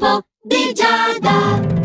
L'oroscopo di Giada.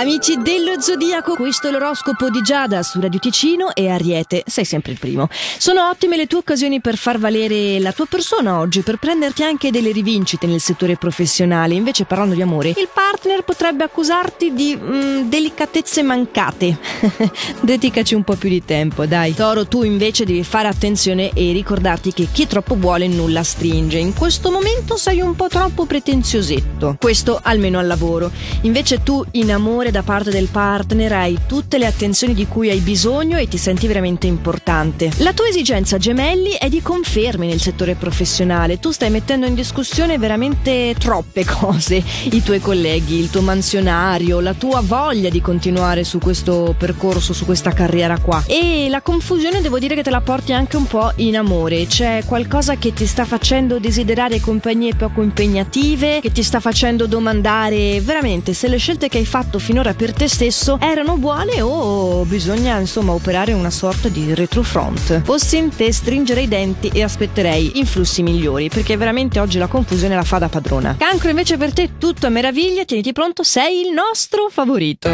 Amici dello Zodiaco, questo è l'oroscopo di Giada su Radio Ticino e Ariete, sei sempre il primo. Sono ottime le tue occasioni per far valere la tua persona oggi, per prenderti anche delle rivincite nel settore professionale. Invece, parlando di amore, il partner potrebbe accusarti di mm, delicatezze mancate. Dedicaci un po' più di tempo, dai. Toro, tu invece devi fare attenzione e ricordarti che chi troppo vuole nulla stringe. In questo momento sei un po' troppo pretenziosetto. Questo almeno al lavoro. Invece tu in amore da parte del partner, hai tutte le attenzioni di cui hai bisogno e ti senti veramente importante. La tua esigenza gemelli è di confermi nel settore professionale. Tu stai mettendo in discussione veramente troppe cose. I tuoi colleghi, il tuo mansionario, la tua voglia di continuare su questo percorso, su questa carriera qua. E la confusione devo dire che te la porti anche un po' in amore. C'è qualcosa che ti sta facendo desiderare compagnie poco impegnative, che ti sta facendo domandare veramente se le scelte che hai fatto finora per te stesso erano buone o bisogna insomma operare una sorta di retrofront. Fossi in te stringere i denti e aspetterei influssi migliori perché veramente oggi la confusione la fa da padrona. Cancro invece per te tutto a meraviglia, tieniti pronto, sei il nostro favorito.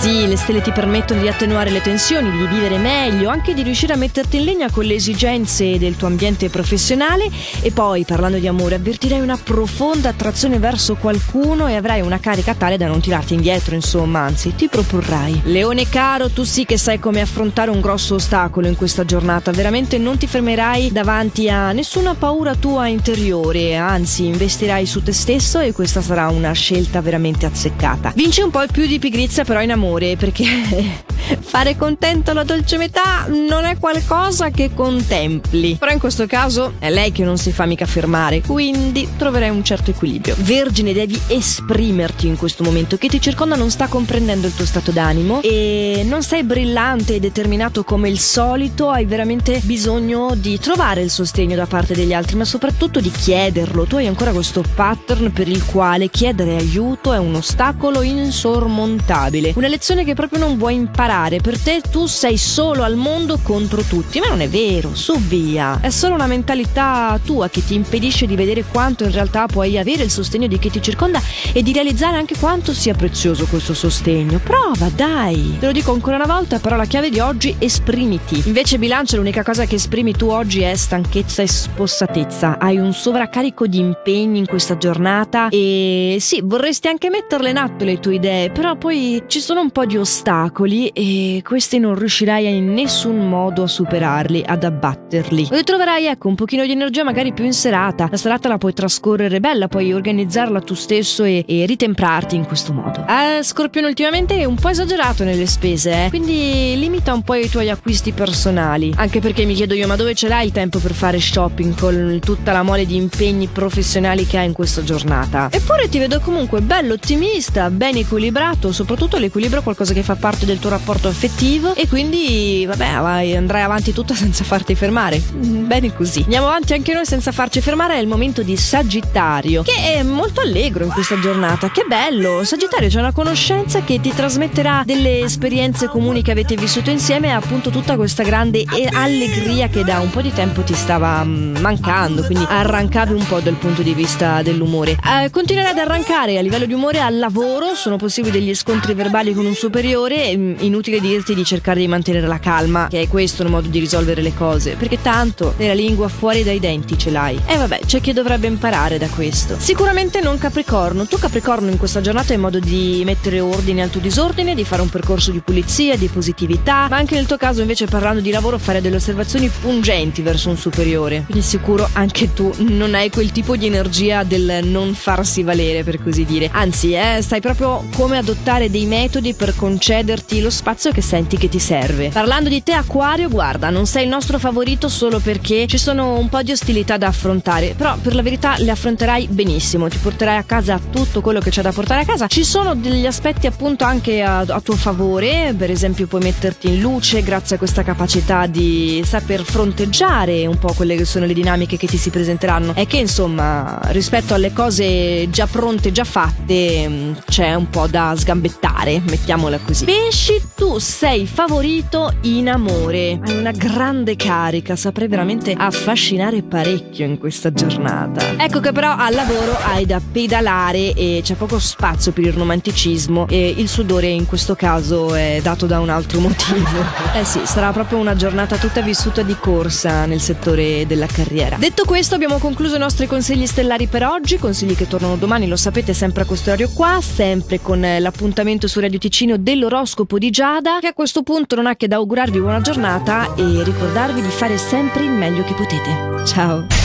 Sì, le stelle ti permettono di attenuare le tensioni, di vivere meglio, anche di riuscire a metterti in legna con le esigenze del tuo ambiente professionale e poi parlando di amore avvertirai una profonda attrazione verso qualcuno e avrai una carica tale da non tirarti indietro, insomma insomma, anzi, ti proporrai. Leone caro, tu sì che sai come affrontare un grosso ostacolo in questa giornata, veramente non ti fermerai davanti a nessuna paura tua interiore, anzi, investirai su te stesso e questa sarà una scelta veramente azzeccata. Vinci un po' più di pigrizia però in amore, perché fare contento la dolce metà non è qualcosa che contempli. Però in questo caso è lei che non si fa mica fermare, quindi troverai un certo equilibrio. Vergine, devi esprimerti in questo momento che ti circonda non sta comprendendo il tuo stato d'animo e non sei brillante e determinato come il solito, hai veramente bisogno di trovare il sostegno da parte degli altri, ma soprattutto di chiederlo. Tu hai ancora questo pattern per il quale chiedere aiuto è un ostacolo insormontabile, una lezione che proprio non vuoi imparare. Per te tu sei solo al mondo contro tutti, ma non è vero, su via. È solo una mentalità tua che ti impedisce di vedere quanto in realtà puoi avere il sostegno di chi ti circonda e di realizzare anche quanto sia prezioso questo sostegno. Prova, dai. Te lo dico ancora una volta, però la chiave di oggi esprimiti. Invece bilancia l'unica cosa che esprimi tu oggi è stanchezza e spossatezza. Hai un sovraccarico di impegni in questa giornata e sì, vorresti anche metterle in atto le tue idee, però poi ci sono un po' di ostacoli e questi non riuscirai in nessun modo a superarli, ad abbatterli. Ritroverai ecco un pochino di energia magari più in serata. La serata la puoi trascorrere bella, puoi organizzarla tu stesso e, e ritemprarti in questo modo. Eh, Scorpione ultimamente è un po' esagerato nelle spese, eh? quindi limita un po' i tuoi acquisti personali. Anche perché mi chiedo io, ma dove ce l'hai il tempo per fare shopping con tutta la mole di impegni professionali che hai in questa giornata? Eppure ti vedo comunque bello ottimista, ben equilibrato, soprattutto l'equilibrio è qualcosa che fa parte del tuo rapporto affettivo e quindi, vabbè, vai, andrai avanti tutta senza farti fermare. Mm, bene così. Andiamo avanti anche noi senza farci fermare, è il momento di Sagittario, che è molto allegro in questa giornata. Che bello! Sagittario c'è una conoscenza che ti trasmetterà delle esperienze comuni che avete vissuto insieme e appunto tutta questa grande allegria che da un po' di tempo ti stava mm, mancando, quindi arrancavi un po' dal punto di vista dell'umore. Eh, continuerai ad arrancare a livello di umore al lavoro, sono possibili degli scontri verbali con un superiore, mm, inutile dirti di cercare di mantenere la calma, che è questo il modo di risolvere le cose, perché tanto nella lingua fuori dai denti ce l'hai. E vabbè, c'è chi dovrebbe imparare da questo. Sicuramente non Capricorno, tu Capricorno in questa giornata hai modo di mettere ordine al tuo disordine, di fare un percorso di pulizia, di positività, ma anche nel tuo caso invece parlando di lavoro fare delle osservazioni pungenti verso un superiore. Quindi sicuro anche tu non hai quel tipo di energia del non farsi valere per così dire. Anzi, eh, sai proprio come adottare dei metodi per concederti lo spazio che senti che ti serve. Parlando di te Aquario, guarda, non sei il nostro favorito solo perché ci sono un po' di ostilità da affrontare, però per la verità le affronterai benissimo, ti porterai a casa tutto quello che c'è da portare a casa. Ci sono degli aspetti aspetti appunto anche a, a, tuo favore, per esempio puoi metterti in luce grazie a questa capacità di saper fronteggiare un po' quelle che sono le dinamiche che ti si presenteranno. È che insomma rispetto alle cose già pronte, già fatte, mm, c'è un po' da sgambettare, mettiamola così. Pesci tu sei favorito in amore. Hai una grande carica, saprai veramente affascinare parecchio in questa giornata. Ecco che però al lavoro hai da pedalare e c'è poco spazio per il romanticismo e il sudore in questo caso è dato da un altro motivo. Eh sì, sarà proprio una giornata tutta vissuta di corsa nel settore della carriera. Detto questo abbiamo concluso i nostri consigli stellari per oggi, consigli che tornano domani, lo sapete sempre a questo orario qua, sempre con l'appuntamento su Radio Ticino dell'oroscopo di Giada, che a questo punto non ha che da augurarvi buona giornata e ricordarvi di fare sempre il meglio che potete. Ciao!